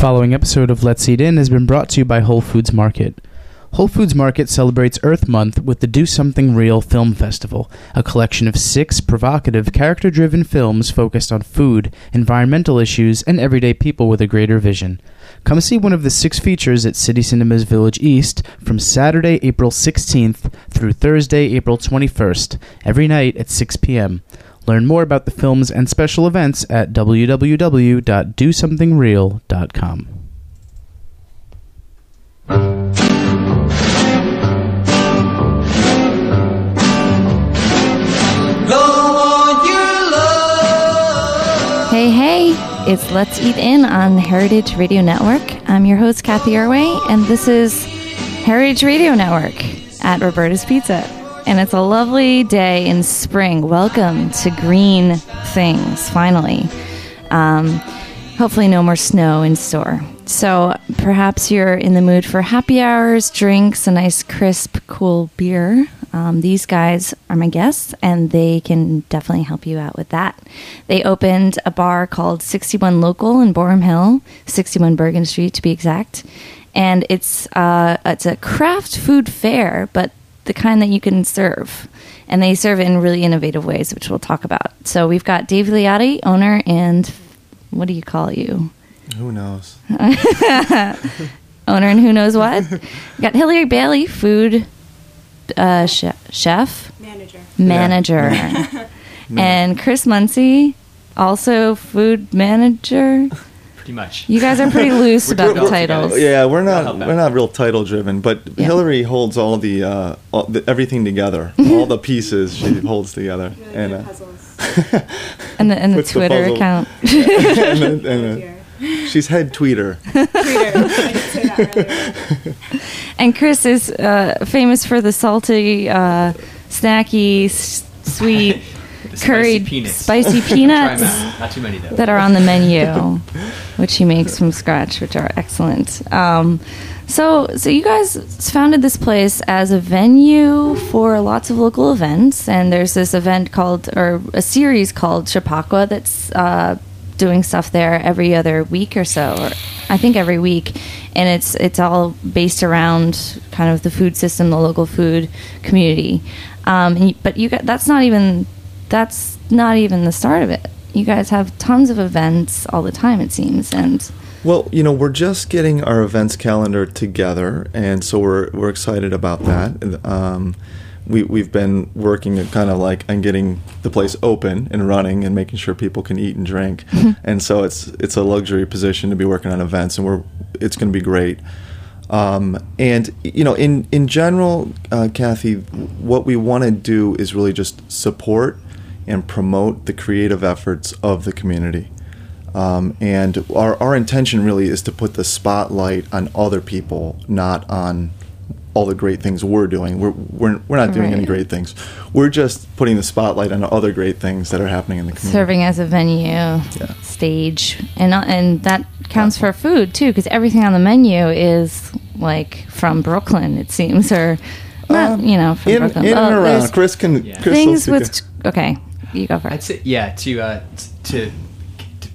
following episode of Let's Eat In has been brought to you by Whole Foods Market. Whole Foods Market celebrates Earth Month with the Do Something Real Film Festival, a collection of six provocative, character driven films focused on food, environmental issues, and everyday people with a greater vision. Come see one of the six features at City Cinemas Village East from Saturday, April 16th through Thursday, April 21st, every night at 6 p.m. Learn more about the films and special events at www.dosomethingreal.com. Hey, hey, it's Let's Eat In on Heritage Radio Network. I'm your host, Cathy Erway, and this is Heritage Radio Network at Roberta's Pizza. And it's a lovely day in spring. Welcome to green things, finally. Um, hopefully, no more snow in store. So perhaps you're in the mood for happy hours, drinks, a nice, crisp, cool beer. Um, these guys are my guests, and they can definitely help you out with that. They opened a bar called 61 Local in Boerum Hill, 61 Bergen Street to be exact. And it's uh, it's a craft food fair, but the kind that you can serve. And they serve in really innovative ways, which we'll talk about. So we've got Dave Liotti, owner, and what do you call you? Who knows? owner and who knows what. we got Hillary Bailey, food uh, che- chef, Manager. manager, and Chris Muncie, also food manager. Pretty much. You guys are pretty loose We're about doing the titles. Yeah, we're not we're not real title driven, but Yeah. Hillary holds all the, uh, all the everything together, all the pieces she holds together, Really and uh. And the, and the Puts the Twitter puzzle- account. and, then- and, Here. uh, she's head tweeter. Tweeter. I did say that earlier. And Chris is uh, famous for the salty, uh, snacky, s- sweet, The spicy curried, peanuts. spicy Try peanuts. Not too many though. that are on the menu, which he makes from scratch, which are excellent. Um, so, so you guys founded this place as a venue for lots of local events, and there's this event called, or a series called Chappaqua that's uh, doing stuff there every other week or so, or I think every week, and it's it's all based around kind of the food system, the local food community. Um, but you got that's not even that's not even the start of it. You guys have tons of events all the time, it seems, and Well, you know, we're just getting our events calendar together, and so we're we're excited about that. Um, we we've been working kind of like on getting the place open and running and making sure people can eat and drink, and so it's it's a luxury position to be working on events, and we're it's going to be great. Um, and you know, in in general, uh, Kathy, what we want to do is really just support and promote the creative efforts of the community. Um, and our, our intention really is to put the spotlight on other people, not on all the great things we're doing. We're, we're, we're not doing any great things. We're just putting the spotlight on other great things that are happening in the community. serving as a venue, stage, and uh, and that counts for food too, because everything on the menu is like from Brooklyn, it seems, or not, Um, you know, from in, Brooklyn. in and around. Chris can. Yeah. Chris things with okay, you go I'd say yeah. To uh, to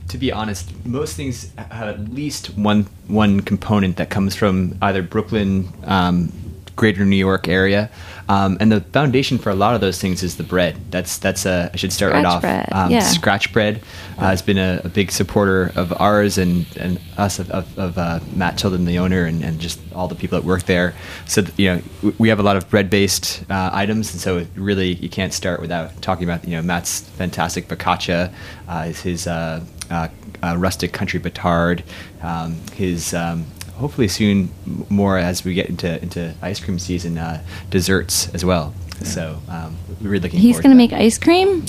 to be honest, most things have at least one one component that comes from either Brooklyn, um, Greater New York area, um, and the foundation for a lot of those things is the bread. That's that's uh, I should start right Scratch off. bread, Um, yeah. Scratch bread uh, has been a, a big supporter of ours and and us of, of, of uh, Matt Tilden, the owner, and, and just all the people that work there. So you know we have a lot of bread based uh, items, and so really you can't start without talking about you know Matt's fantastic focaccia, uh, his, his uh, uh, uh, rustic country batard, um, his um, hopefully soon more as we get into into ice cream season, uh, desserts as well. So um, we're really looking. He's gonna make ice cream.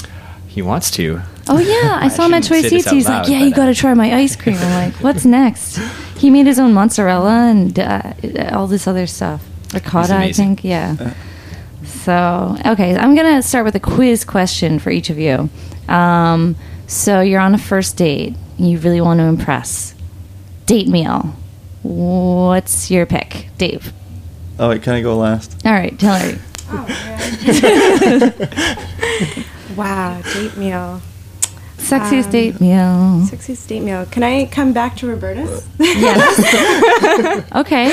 He wants to. Oh yeah, I I saw him at shouldn't Choice Eats. out He's like, "Yeah, but, you got uh, to try my ice cream." I'm like, "What's next?" He made his own mozzarella and uh, all this other stuff, ricotta, I think. Yeah. So okay, I'm gonna start with a quiz question for each of you. Um, so you're on a first date. You really want to impress. Date meal. What's your pick, Dave? Oh, wait, can I go last? All right, Hillary. Oh, wow, date meal. Sexiest Um, date meal. Sexiest date meal. Can I come back to Roberta's? Yes. okay.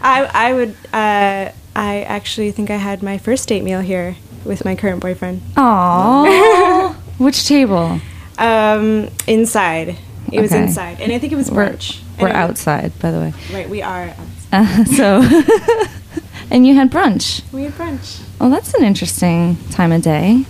I I would. Uh, I actually think I had my first date meal here with my current boyfriend. Aww. Which table? Um, inside. It was inside, and I think it was We're, brunch. we're And outside, by the way. Right, we are. outside. Uh, so, and you had brunch. We had brunch. Well, that's an interesting time of day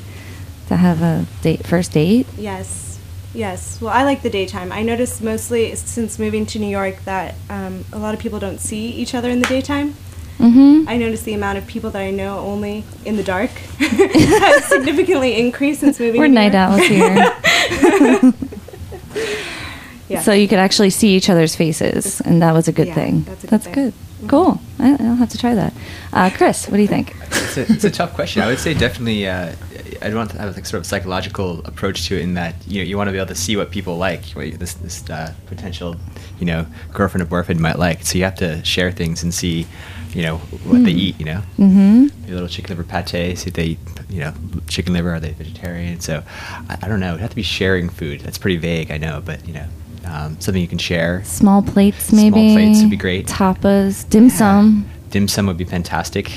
to have a date, first date. Yes, yes. Well, I like the daytime. I noticed mostly since moving to New York that um, a lot of people don't see each other in the daytime. Mm-hmm. I noticed the amount of people that I know only in the dark has significantly increased since moving. We're to night York. owls here. Yeah. So you could actually see each other's faces, and that was a good Yeah, thing. that's a good thing. good. Cool. I, I'll have to try that. Uh, Chris, what do you think? It's a, it's a tough question. I would say definitely. Uh, I'd want to have like sort of psychological approach to it in that you know you want to be able to see what people like, what you- this this uh, potential you know girlfriend or boyfriend might like. So you have to share things and see you know what they eat. You know, Mm-hmm. a little chicken liver pate. See if they eat you know chicken liver. Are they vegetarian? So I, I don't know. It'd have to be sharing food. That's pretty vague. I know, but you know um, something you can share. Small plates, maybe. Small plates would be great. Tapas, dim sum. Dim sum would be fantastic.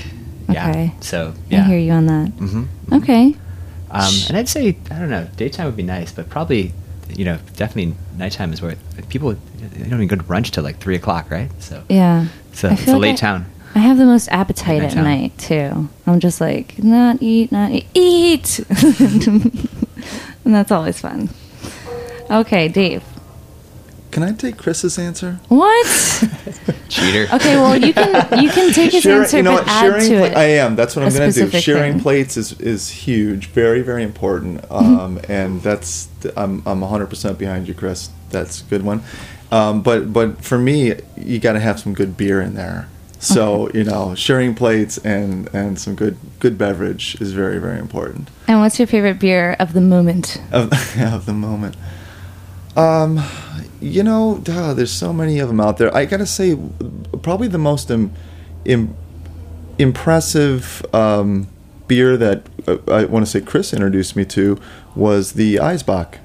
Yeah. Okay. So yeah. I hear you on that. hmm Okay. Um, and I'd say I don't know, daytime would be nice, but probably you know definitely nighttime is where people they don't even go to brunch till like three o'clock, right? So Yeah. So it's a like late I- town. I have the most appetite at night night too. I'm just like not eat, not eat, eat, and that's always fun. Okay, Dave. Can I take Chris's answer? What? cheater. Okay, well you can you can take his Sharing- answer you know but what? add sharing to pla- it. I am. That's what I'm going to do. specific Sharing thing. plates is is huge, very very important. Mm-hmm. Um, and that's I'm I'm 100 percent behind you, Chris. That's a good one. Um, but but for me, you got to have some good beer in there. So you know, sharing plates and and some good good beverage is very very important And what's your favorite beer of the moment? of, of the moment. Um, you know, duh, there's so many of them out there. I gotta say, probably the most Im, im, impressive um, beer that uh, I want to say Chris introduced me to was the Eisbock,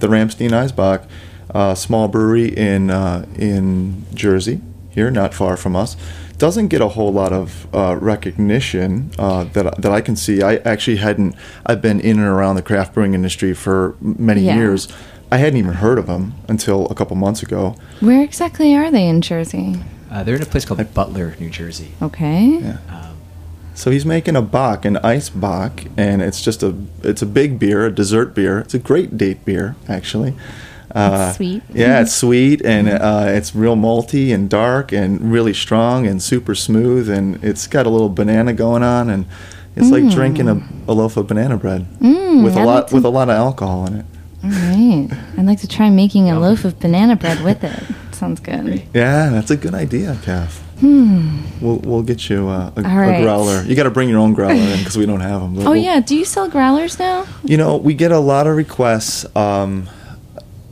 the Ramstein Eisbock, uh, small brewery in uh, in Jersey, here, not far from us. Doesn't get a whole lot of uh, recognition uh, that that I can see. I actually hadn't. I've been in and around the craft brewing industry for many Yeah. years. I hadn't even heard of them until a couple months ago. Where exactly are they in Jersey? Uh, they're in a place called Butler, New Jersey. Okay. Yeah. Um, So he's making a bock, an ice bock, and it's just a it's a big beer, a dessert beer. It's a great date beer, actually. Uh, It's sweet. Yeah, it's sweet and uh, it's real malty and dark and really strong and super smooth and it's got a little banana going on and it's like drinking a, a loaf of banana bread Mm, with a I'd lot to- with a lot of alcohol in it. All right. I'd like to try making a loaf of banana bread with it. Sounds good. Yeah, that's a good idea, Kath. Hmm. We'll we'll get you uh, a, right. growler. You got to bring your own growler in because we don't have them. Oh yeah. Do you sell growlers now? You know, we get a lot of requests, um,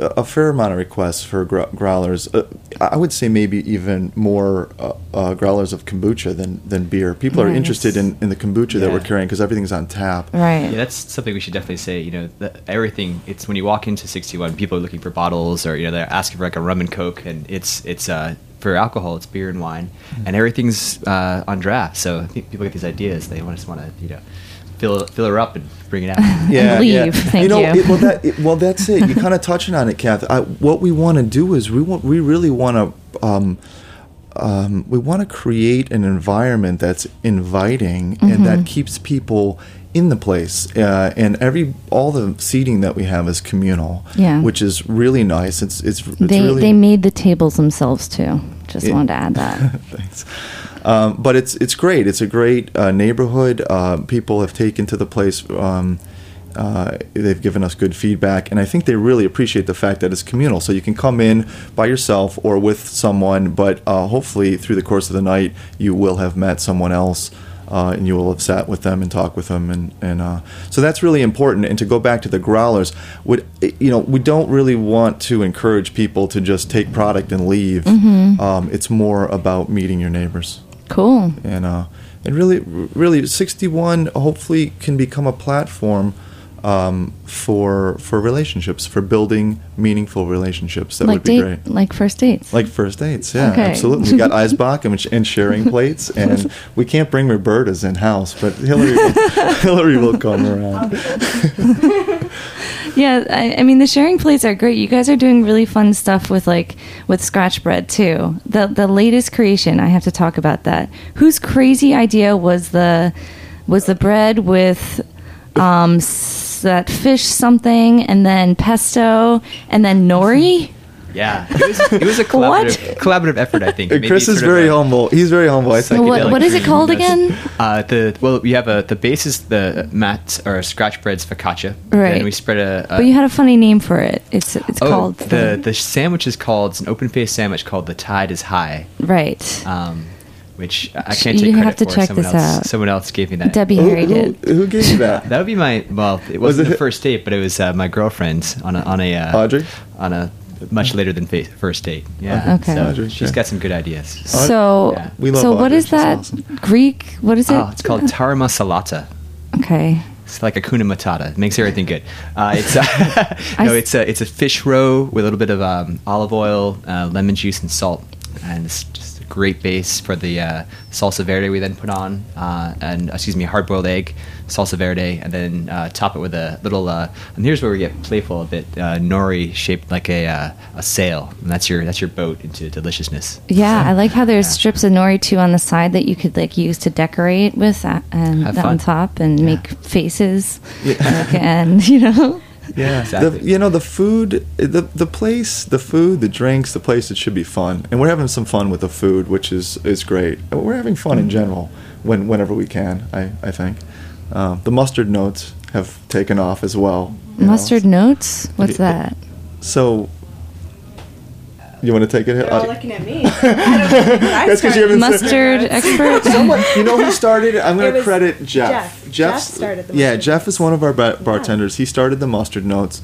a a fair amount of requests for gr- growlers. Uh, I would say maybe even more uh, uh, growlers of kombucha than, than beer. People are interested in, in the kombucha that we're carrying because everything's on tap. Right. yeah, that's something we should definitely say. You know, that everything. It's when you walk into 61, people are looking for bottles, or you know, they're asking for like a rum and coke, and it's it's uh, for alcohol, it's beer and wine, and everything's uh, on draft. So I think people get these ideas. They just want to you know fill fill her up and bring it out. And leave. Thank you know, you. It, well, that, it, well, that's it. You're kind of touching on it, Kath. I, what we want to do is we want, we really want to, um, um, we want to create an environment that's inviting and Mm-hmm. that keeps people in the place. Uh, and every all the seating that we have is communal, Yeah. which is really nice. It's it's, it's they really they made the tables themselves too. Just Yeah. wanted to add that. Thanks. Um, but it's it's great. It's a great uh, neighborhood. Uh, people have taken to the place. Um, uh, they've given us good feedback, and I think they really appreciate the fact that it's communal. So you can come in by yourself or with someone, but uh, hopefully through the course of the night you will have met someone else. Uh, and you will have sat with them and talked with them, and and uh, so that's really important. And to go back to the growlers, would you know we don't really want to encourage people to just take product and leave. Um, it's more about meeting your neighbors Cool. and uh, and really, really, 61 hopefully can become a platform um, for for relationships, for building meaningful relationships. That like would be date, great. like first dates. Like first dates, yeah, Okay. absolutely. We got Eisbock and, and sharing plates, and we can't bring Roberta's in house, but Hillary, Hillary will come around. Yeah, I, I mean the sharing plates are great. You guys are doing really fun stuff with like with scratch bread too. The the latest creation, I have to talk about that. Whose crazy idea was the was the bread with um s- that fish something and then pesto and then nori? Yeah, it was, it was a collaborative, collaborative effort, I think. And Chris is very a- humble. He's very humble. I think. What, what is it called again? Uh, the well, we have a the base is the mat or scratch bread's focaccia. Right. And we spread a. a But you had a funny name for it. It's it's oh, called the the sandwich is called it's an open faced sandwich called the Tide is High, right. um, which I I can't take you credit have to for. check someone this else, out. Someone else gave me that. Debbie Who, Harry who, did. who gave you that? That would be my well. It Was wasn't it- the first date, but it was uh, my girlfriend on a on a uh, Audrey? on a much later than fa- first date. Yeah. Okay. So Audrey, she's yeah. got some good ideas. So Yeah. We love so what Audrey. is She's that awesome. Greek? What is it? Oh, it's called tarama salata. Okay. It's like a kuna matata. It makes everything good. Uh, it's uh, I no, it's a it's a fish roe with a little bit of um, olive oil, uh, lemon juice, and salt, and it's just a great base for the uh, salsa verde we then put on, uh, and excuse me, hard boiled egg, salsa verde, and then uh, top it with a little. Uh, and here's where we get playful a bit. Uh, nori shaped like a uh, a sail, and that's your that's your boat into deliciousness. Yeah, I like how there's Yeah. strips of nori too on the side that you could like use to decorate with uh, and that on top and Yeah. make faces. Yeah. Like, and you know, Yeah, Exactly. the, you know the food, the the place, the food, the drinks, the place. It should be fun, and we're having some fun with the food, which is is great. We're having fun in general when whenever we can. I I think um, the mustard notes have taken off as well. you know. mustard notes. What's Yeah. that? So, you want to take it? They're Uh, all looking at me. I don't know what I you started. haven't Mustard expert. Someone, you know who started it? I'm going to credit Jeff. Jeff. Jeff's- Jeff started the Yeah, Jeff is one of our bar- bartenders. He started the mustard notes,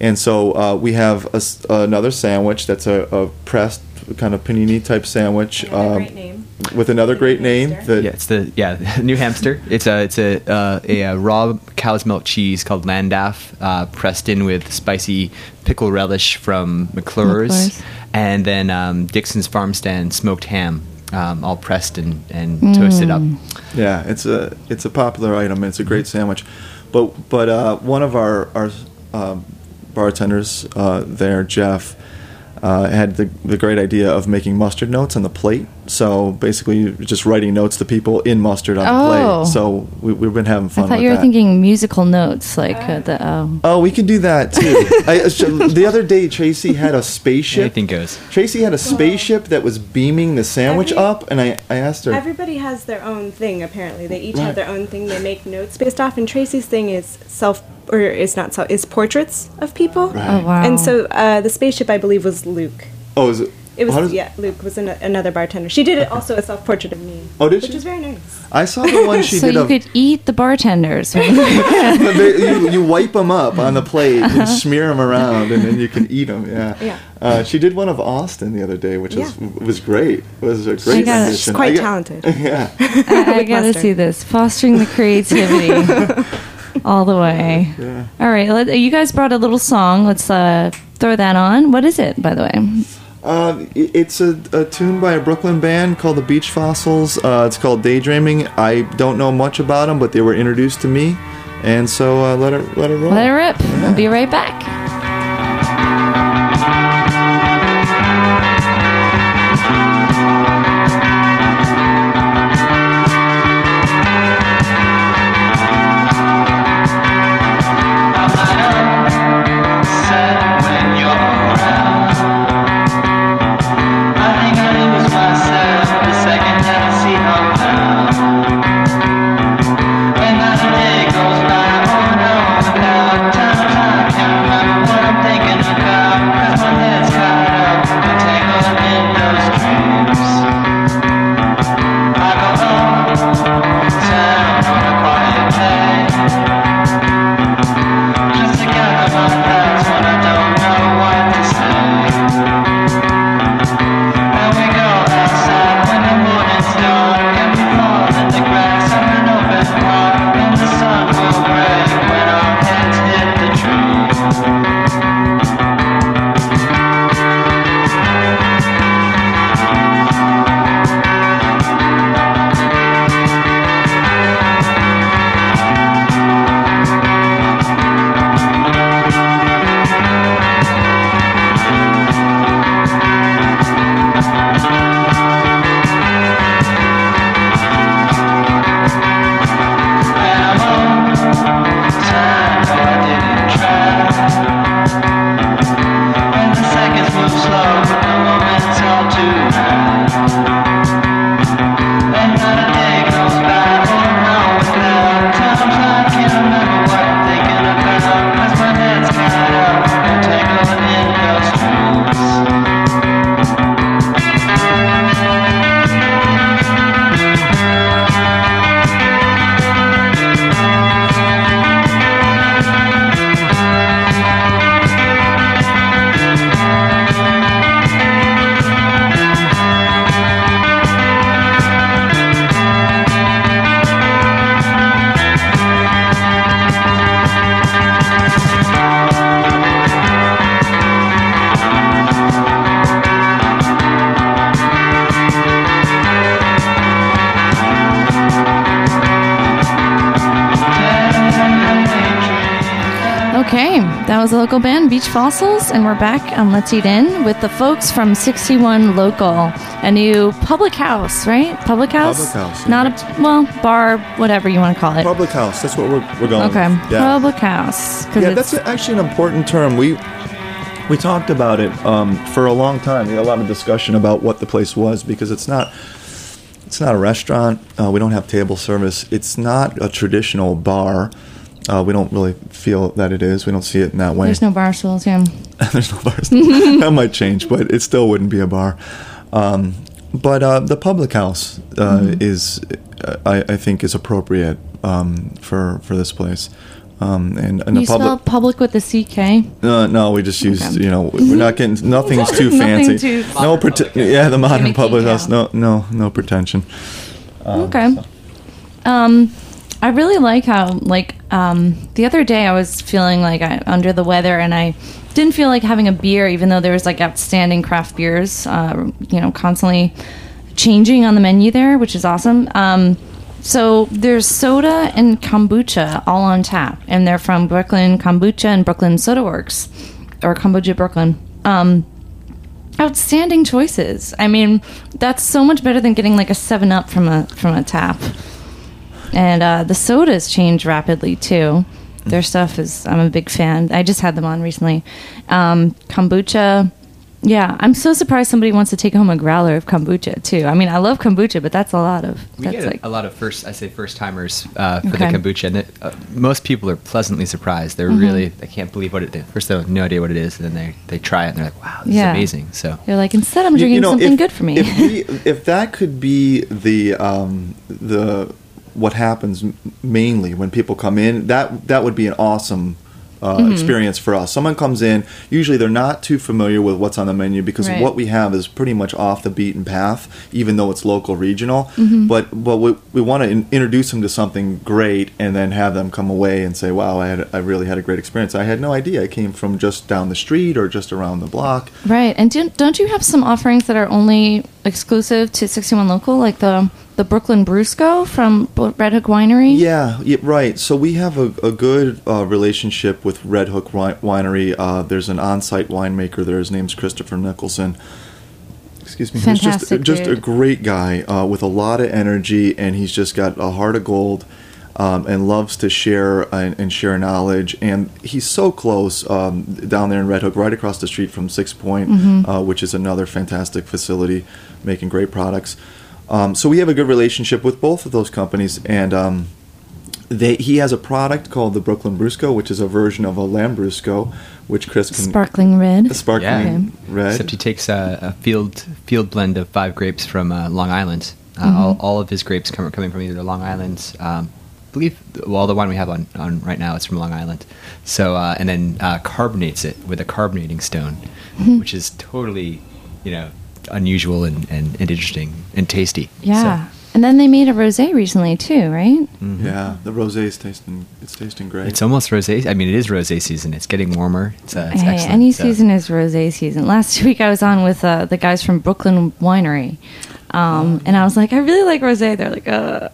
and so uh, we have a s another sandwich that's a, a pressed kind of panini type sandwich Another um, great name. with another great name. Hamster. That Yeah, it's the yeah New Hampster. It's a it's a uh, a, uh raw cow's milk cheese called Landaff, uh, pressed in with spicy pickle relish from McClure's, McClure's. And then um, Dickson's Farm Stand smoked ham, um, all pressed and, and toasted up. Yeah, it's a it's a popular item. It's a great sandwich, but but uh, one of our our um, bartenders uh, there, Jeff, uh, had the the great idea of making mustard notes on the plate. So basically, just writing notes to people in mustard on the Oh. plate. So we, we've been having fun. I thought with you were that. thinking musical notes, like uh, the oh. Oh, we can do that too. I, uh, the other day, Tracy had a spaceship. Anything goes. Tracy had a spaceship that was beaming the sandwich Every- up, and I, I asked her. Everybody has their own thing. Apparently, they each Right. have their own thing. They make notes based off. And Tracy's thing is self, or is not self, is portraits of people. Right. Oh wow. And so uh, the spaceship, I believe, was Luke. oh, is it? It was yeah. Luke was an, another bartender. She did it also a self portrait of me. Oh, did which she? is very nice. I saw the one she so did you of. could eat the bartenders. But they- you, you wipe them up on the plate and smear them around, and then you can eat them. Yeah. Yeah. Uh, she did one of Austin the other day, which was Yeah. was great. It was a She great got it. She's quite I get- talented. Yeah. I, I With gotta mustard. see this. Fostering the creativity all the way. Yeah. All right, let, you guys brought a little song. Let's uh, throw that on. What is it, by the way? Uh, it's a, a tune by a Brooklyn band called the Beach Fossils. Uh, it's called Daydreaming. I don't know much about them, but they were introduced to me, and so uh, let it let it roll. Let it rip. We'll be right back. Beach Fossils, and we're back on Let's Eat In with the folks from 61 Local, a new public house, right? Public house? Public house, Not a, well, bar, whatever you want to call it. Public house. That's what we're, we're going. okay, with. Yeah. public house. Yeah, that's actually an important term. We we talked about it um, for a long time. We had a lot of discussion about what the place was because it's not it's not a restaurant. Uh, we don't have table service. It's not a traditional bar. Uh, we don't really feel that it is. We don't see it in that way. There's no bar stools, yeah. There's no bars. that might change, but it still wouldn't be a bar. Um, but uh, the public house uh, Mm-hmm. is, uh, I, I think, is appropriate um, for for this place. Um, and and You the spell public. public with the CK? Uh, no, we just use Okay. you know we're not getting nothing's too Nothing fancy. too- no prete- yeah, the modern public house. No, no, no pretension. Um, Okay. Um, I really like how like um, the other day I was feeling like I under the weather and I didn't feel like having a beer even though there was like outstanding craft beers uh, you know constantly changing on the menu there which is awesome. Um, so there's soda and kombucha all on tap and they're from Brooklyn Kombucha and Brooklyn Soda Works or Kombucha Brooklyn. Um, outstanding choices. I mean, that's so much better than getting like a Seven Up from a from a tap. And uh, the sodas change rapidly too. Their stuff is I'm a big fan. I just had them on recently. Um, kombucha. Yeah, I'm so surprised somebody wants to take home a growler of kombucha too. I mean, I love kombucha, but that's a lot of. We that's get like a, a lot of first, I say first timers uh, for Okay. the kombucha, and it, uh, most people are pleasantly surprised. Mm-hmm. They're really, they can't believe what it is. First, they have no idea what it is, and then they they try it, and they're like, "Wow, this Yeah. is amazing!" So They're like, instead, I'm drinking you know, something if- good for me. If, we, if that could be the um, the what happens mainly when people come in, that that would be an awesome. Uh, Mm-hmm. experience for us. Someone comes in, usually they're not too familiar with what's on the menu because Right. what we have is pretty much off the beaten path, even though it's local regional. Mm-hmm. But but we, we want to in, introduce them to something great and then have them come away and say, "Wow, I had I really had a great experience. I had no idea. I came from just down the street or just around the block." Right, and don't, don't you have some offerings that are only exclusive to 61 Local, like the the Brooklyn Brusco from Red Hook Winery? Yeah, yeah, right. So we have a, a good uh, relationship with Red Hook Wi- Winery. Uh, there's an on-site winemaker there. His name's Christopher Nicolson. Excuse me. He's Fantastic just, just a great guy uh, with a lot of energy, and he's just got a heart of gold. Um, and loves to share and, and share knowledge, and he's so close um, down there in Red Hook, right across the street from Sixpoint, Mm-hmm. uh, which is another fantastic facility making great products. Um, so we have a good relationship with both of those companies, and um, they, he has a product called the Brooklyn Brusco, which is a version of a Lambrusco, which Chris can Sparkling red. a sparkling Okay. red. Except he takes a, a field field blend of five grapes from uh, Long Island. Uh, Mm-hmm. all, all of his grapes come, coming from either Long Island. Um, I believe well the one we have on, on right now is from Long Island. So uh, and then uh, carbonates it with a carbonating stone, Mm-hmm. which is totally you know unusual and, and, and interesting and tasty. Yeah. And then they made a rosé recently too, right? So, mhm. Yeah, the rosé is tasting. It's tasting great. It's almost rosé. I mean, it is rosé season. It's getting warmer. It's, uh, it's hey, excellent. any So- season is rosé season. Last week I was on with uh, the guys from Brooklyn Winery. Um, and I was like, I really like rosé. They're like, uh.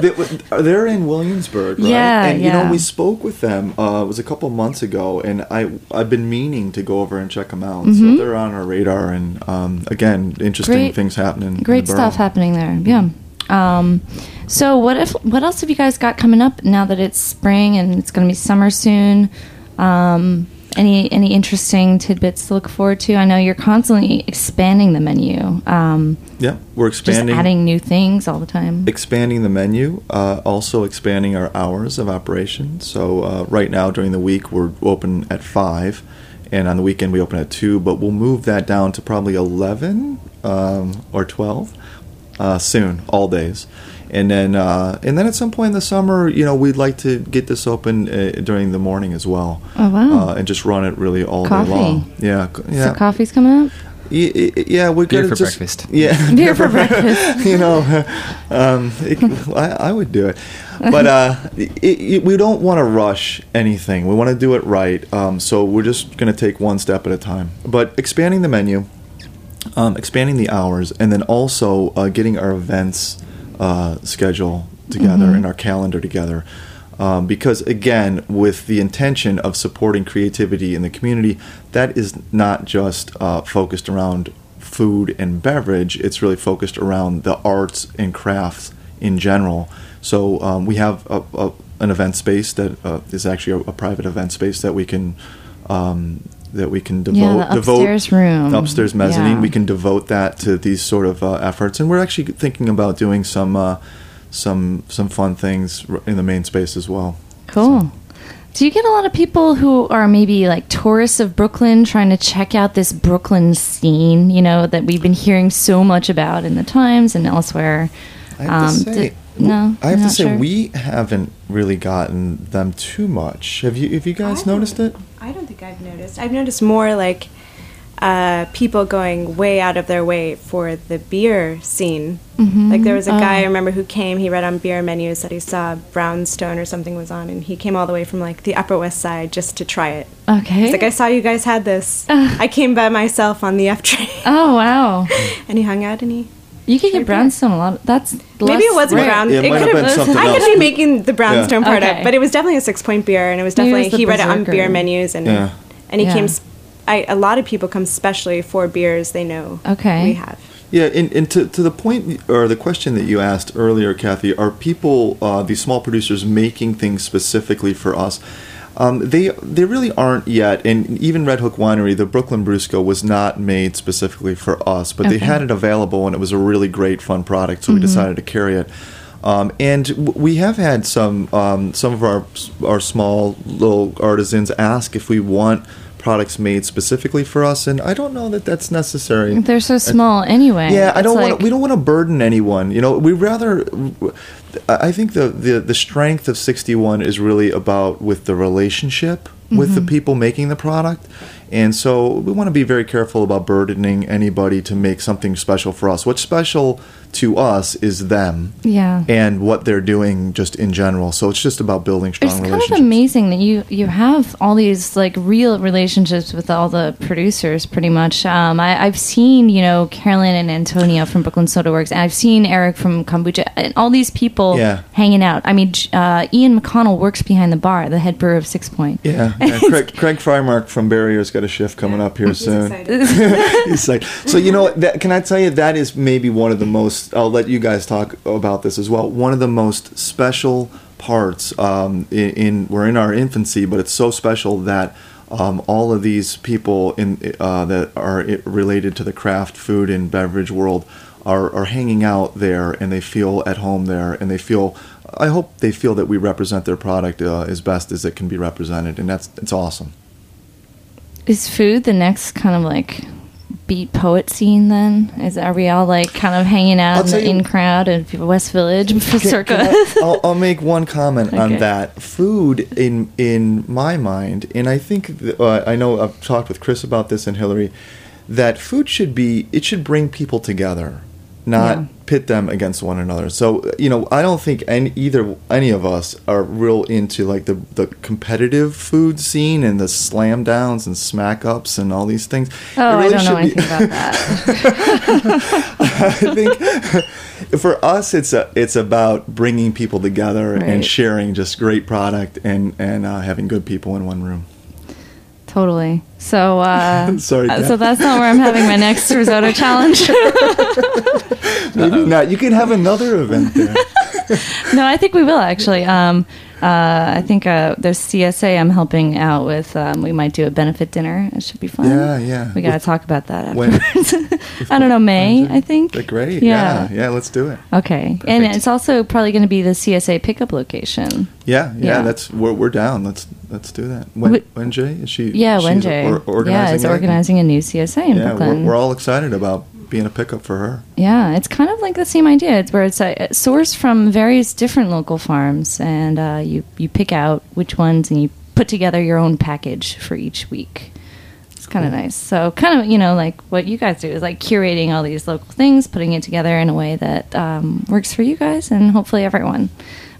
they, they're in Williamsburg, right? Yeah, and you yeah. know we spoke with them. Uh, it was a couple months ago, and I I've been meaning to go over and check them out. So they're on our radar, and um, again, interesting Mm-hmm. Great- things happening. Great stuff happening there. Yeah. Um, so what if what else have you guys got coming up now that it's spring and it's going to be summer soon? Um, any any interesting tidbits to look forward to? I know you're constantly expanding the menu. Um, Yeah, we're expanding, just adding new things all the time. expanding the menu, uh, also expanding our hours of operation. So uh, right now during the week we're open at five, and on the weekend we open at two. But we'll move that down to probably eleven um, or twelve uh, soon, all days. And then, uh, and then at some point in the summer, you know, we'd like to get this open uh, during the morning as well. Oh, wow. Uh, and just run it really all Coffee. day long. Yeah, c- yeah. So coffee's coming up. Y- y- Yeah, we're Beer for just- breakfast. Yeah, Beer for breakfast. you know, um, it, I, I would do it, but uh, it, it, we don't want to rush anything. We want to do it right. Um, so we're just going to take one step at a time. But expanding the menu, um, expanding the hours, and then also uh, getting our events uh, schedule together and our calendar together. Um, because again, with the intention of supporting creativity in the community, that is not just uh, focused around food and beverage. It's really focused around the arts and crafts in general. So um, we have a, a, an event space that uh, is actually a, a private event space that we can um, that we can devote Yeah, the devote upstairs room. the upstairs mezzanine. Yeah. We can devote that to these sort of uh, efforts, and we're actually thinking about doing some uh, some some fun things in the main space as well. Cool. Do you get a lot of people who are maybe like tourists of Brooklyn trying to check out this Brooklyn scene, you know, that we've been hearing so much about in the Times and elsewhere? I have Um, to say, d- no, I have to say sure? we haven't really gotten them too much. Have you? Have you guys noticed it? I don't think I've noticed. I've noticed more like uh, people going way out of their way for the beer scene. Mm-hmm. Like there was a guy I Oh. remember who came. He read on beer menus that he saw Brownstone or something was on, and he came all the way from like the Upper West Side just to try it. Okay. He's like, I saw you guys had this. Uh. I came by myself on the F train, oh wow. and he hung out and he. You could Sure get brownstone a lot. That's Maybe it wasn't rare. brown. Yeah, it might could've- been something I could be making the brownstone Yeah. part Okay. up, but it was definitely a six point beer, and it was Maybe it definitely was he read it on beer menus, and Yeah. and he Yeah. came. Sp- I, a lot of people come specially for beers they know Okay. we have. Yeah, and, and to, to the point or the question that you asked earlier, Kathy, are people, uh, these small producers, making things specifically for us? Um, they they really aren't yet, and even Red Hook Winery, the Brooklyn Brusco, was not made specifically for us, but they had it available, and it was a really great, fun product, so we decided to carry it. Um, and w- we have had some um, some of our our small little artisans ask if we want products made specifically for us, and I don't know that that's necessary. They're so small anyway. Yeah, I don't want. like- to We don't want to burden anyone. You know, we rather. I think the, the the strength of sixty one is really about with the relationship with Mm-hmm. the people making the product, and so we want to be very careful about burdening anybody to make something special for us. What's special to us is them Yeah. and what they're doing just in general. So it's just about building strong It's kind of relationships. amazing that you you have all these like real relationships with all the producers. Pretty much, um, I, I've seen you know Carolyn and Antonio from Brooklyn Soda Works, and I've seen Eric from Kombucha, and all these people Yeah. hanging out. I mean, uh, Ian McConnell works behind the bar, the head brewer of Sixpoint. Yeah, yeah. Craig, Craig Frymark from Barrier's got a shift coming up here He's soon. excited. He's like, so you know, that, can I tell you that is maybe one of the most. I'll let you guys talk about this as well. One of the most special parts um, in, in we're in our infancy, but it's so special that um, all of these people in uh, that are related to the craft food and beverage world are, are hanging out there, and they feel at home there, and they feel. I hope they feel that we represent their product uh, as best as it can be represented, and that's it's awesome. Is food the next kind of like beat poet scene? Then is are we all like kind of hanging out in the you- in crowd at West Village for Can- circa? I, will I'll make one comment Okay. on that. Food, in in my mind, and I think th- uh, I know I've talked with Chris about this and Hillary, that food should be it should bring people together, not Yeah. pit them against one another. So you know, I don't think any either any of us are real into like the the competitive food scene and the slam downs and smack ups and all these things. Oh, really I don't know be- anything about that. I think for us, it's a, it's about bringing people together and sharing just great product and and uh, having good people in one room. Totally. So, uh, Sorry, uh, so that's not where I'm having my next risotto challenge. Maybe not. You can have another event there. no, I think we will actually. Um, uh, I think uh, there's CSA I'm helping out with. Um, we might do a benefit dinner. It should be fun. Yeah, yeah. We got to talk about that afterwards. I don't know, May, I think. They're great. Yeah. Yeah. yeah, Let's do it. Okay. And it's also probably going to be the CSA pickup location. Yeah, yeah. Yeah. That's we're, we're down. Let's let's do that. Wen-Jay is she? Yeah, she's Wen-Jay. or- organizing yeah, is organizing a new CSA in Yeah, we're, we're all excited about being a pickup for her. Yeah, it's kind of like the same idea. It's where it's uh, sourced from various different local farms, and uh, you you pick out which ones, and you put together your own package for each week. It's kind of nice. So, kind of you know like what you guys do is like curating all these local things, putting it together in a way that um, works for you guys and hopefully everyone.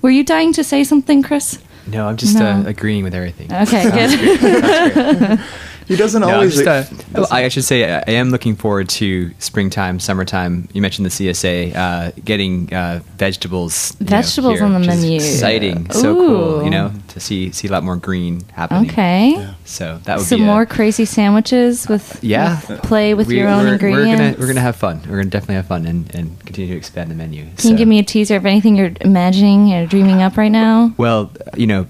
Were you dying to say something, Chris? No, I'm just No. Uh, agreeing with everything. Okay, Sounds good. great. Sounds great. he doesn't No, always. just, uh, doesn't- I should say I I am looking forward to springtime, summertime. You mentioned the CSA, uh, getting uh, vegetables. you know, Vegetables here, on the menu. Exciting, so cool. You know, to see see a lot more green happening. Okay. So that would Some be a- more crazy sandwiches with Yeah. with play with We- your own we're, ingredients. We're gonna we're gonna have fun. We're gonna definitely have fun and, and continue to expand the menu. Can you give me a teaser of anything you're imagining or dreaming up right now? Well, you know,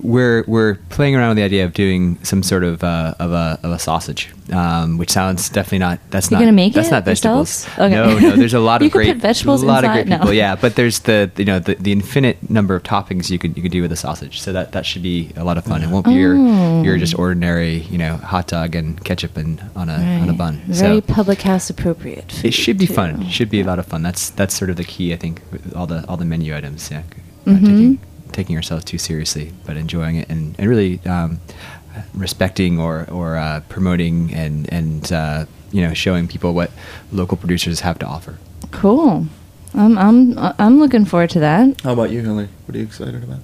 we're we're playing around with the idea of doing some sort of uh, of a of a sausage, um, which sounds definitely not. That's You're not. gonna make that's it not vegetables. Okay. No, no. There's a lot of great put vegetables a lot of inside? great No. people. Yeah, but there's the you know the, the infinite number of toppings you could you could do with a sausage. So that that should be a lot of fun. It won't be Oh. your your just ordinary you know hot dog and ketchup and on a on a bun. Very so public house appropriate. it should be food, fun. It should be a lot of fun. That's that's sort of the key, I think, with all the all the menu items. Yeah, Mhm. not taking taking ourselves too seriously, but enjoying it and, and really um, respecting or or uh, promoting and and uh, you know showing people what local producers have to offer. Cool. I'm I'm I'm looking forward to that. How about you, Hillary? What are you excited about?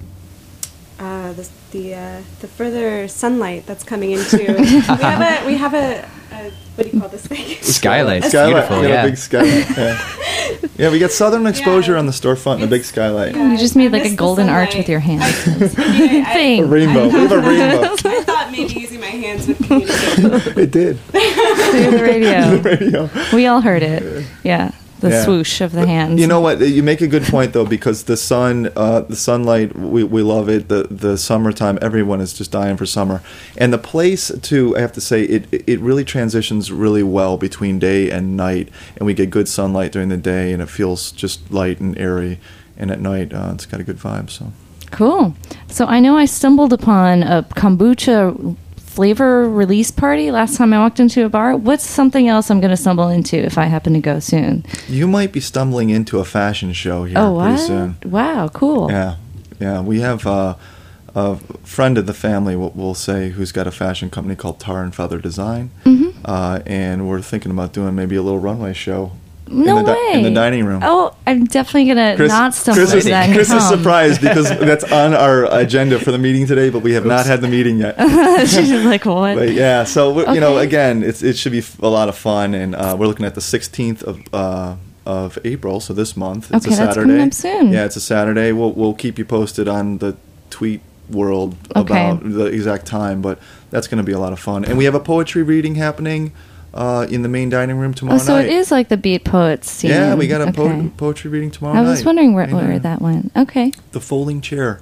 Uh, the the, uh, the further sunlight that's coming into. we have a we have a, a what do you call this thing? Skylight, it's Skylight. beautiful. We got Yeah. a big skylight. Yeah. yeah, we got southern exposure Yeah. on the storefront and a big skylight. Yeah. You just made like a golden arch with your hands. I- I- A Thing. rainbow. We have a rainbow. I thought maybe using my hands would communicate. it did. Through the radio. The radio. We all heard it. Yeah. The Yeah. swoosh of the hands. You know what? You make a good point though, because the sun, uh, the sunlight, we, we love it. The the summertime, everyone is just dying for summer, and the place too. I have to say, it it really transitions really well between day and night, and we get good sunlight during the day, and it feels just light and airy, and at night, uh, it's got a good vibe. So. Cool. So I know I stumbled upon a kombucha flavor release party last time I walked into a bar. What's something else I'm going to stumble into if I happen to go soon? You might be stumbling into a fashion show here oh, pretty what? soon. Wow, cool. Yeah, yeah. We have uh, a friend of the family, we'll, we'll say, who's got a fashion company called Tar and Feather Design, Mhm. uh, and we're thinking about doing maybe a little runway show. No in the way. In the dining room. Oh, I'm definitely going to not stumble Chris, is, that. Chris is surprised because that's on our agenda for the meeting today, but we have not had the meeting yet. She's like, what? But yeah, so we're, you know, again, it's it should be a lot of fun, and uh, we're looking at the 16th of uh, of April, so this month. It's Okay, a that's Saturday. coming up soon. Yeah, it's a Saturday. We'll we'll keep you posted on the tweet world Okay. about the exact time, but that's going to be a lot of fun. And we have a poetry reading happening uh, in the main dining room tomorrow Oh, so night. it is like the Beat Poets scene. Yeah, we got a po- poetry reading tomorrow I night. was wondering where, where that went. Okay. the folding chair.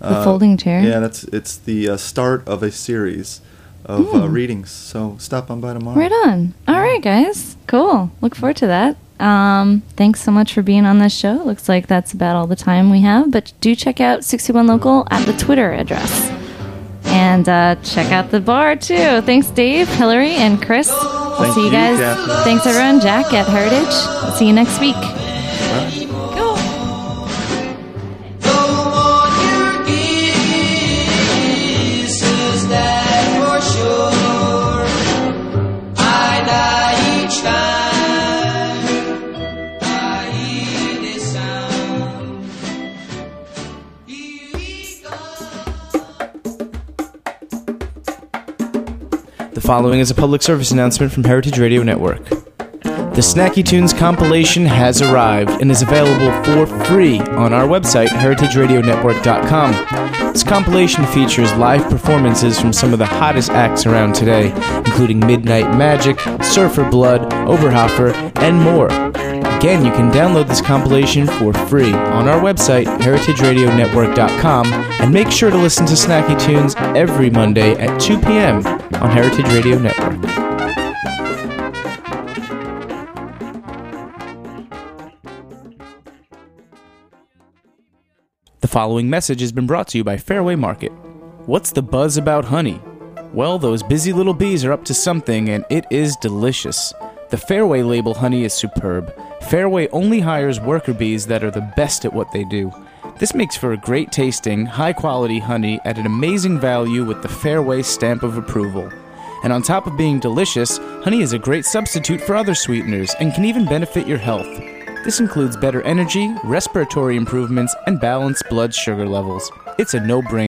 The folding chair? Yeah, that's it's the uh, start of a series of uh, Hmm. readings. So stop on by tomorrow. Right on. All right, guys. Cool. Look forward to that. Um, thanks so much for being on this show. Looks like that's about all the time we have. But do check out 61 Local at the Twitter address. And uh, check out the bar too. Thanks, Dave, Hillary, and Chris. I'll Thank see you you, guys. Thanks, everyone. Jack at Heritage. I'll see you next week. Following is a public service announcement from Heritage Radio Network. The Snacky Tunes compilation has arrived and is available for free on our website, heritageradionetwork.com. This compilation features live performances from some of the hottest acts around today, including Midnight Magic, Surfer Blood, Oberhofer, and more. Again, you can download this compilation for free on our website, heritageradionetwork.com, and make sure to listen to Snacky Tunes every Monday at 2 p.m. on Heritage Radio Network. The following message has been brought to you by Fairway Market. What's the buzz about honey? Well, those busy little bees are up to something, and it is delicious. The Fairway label honey is superb. Fairway only hires worker bees that are the best at what they do. This makes for a great tasting, high quality honey at an amazing value with the Fairway stamp of approval. And on top of being delicious, honey is a great substitute for other sweeteners and can even benefit your health. This includes better energy, respiratory improvements, and balanced blood sugar levels. It's a no brainer.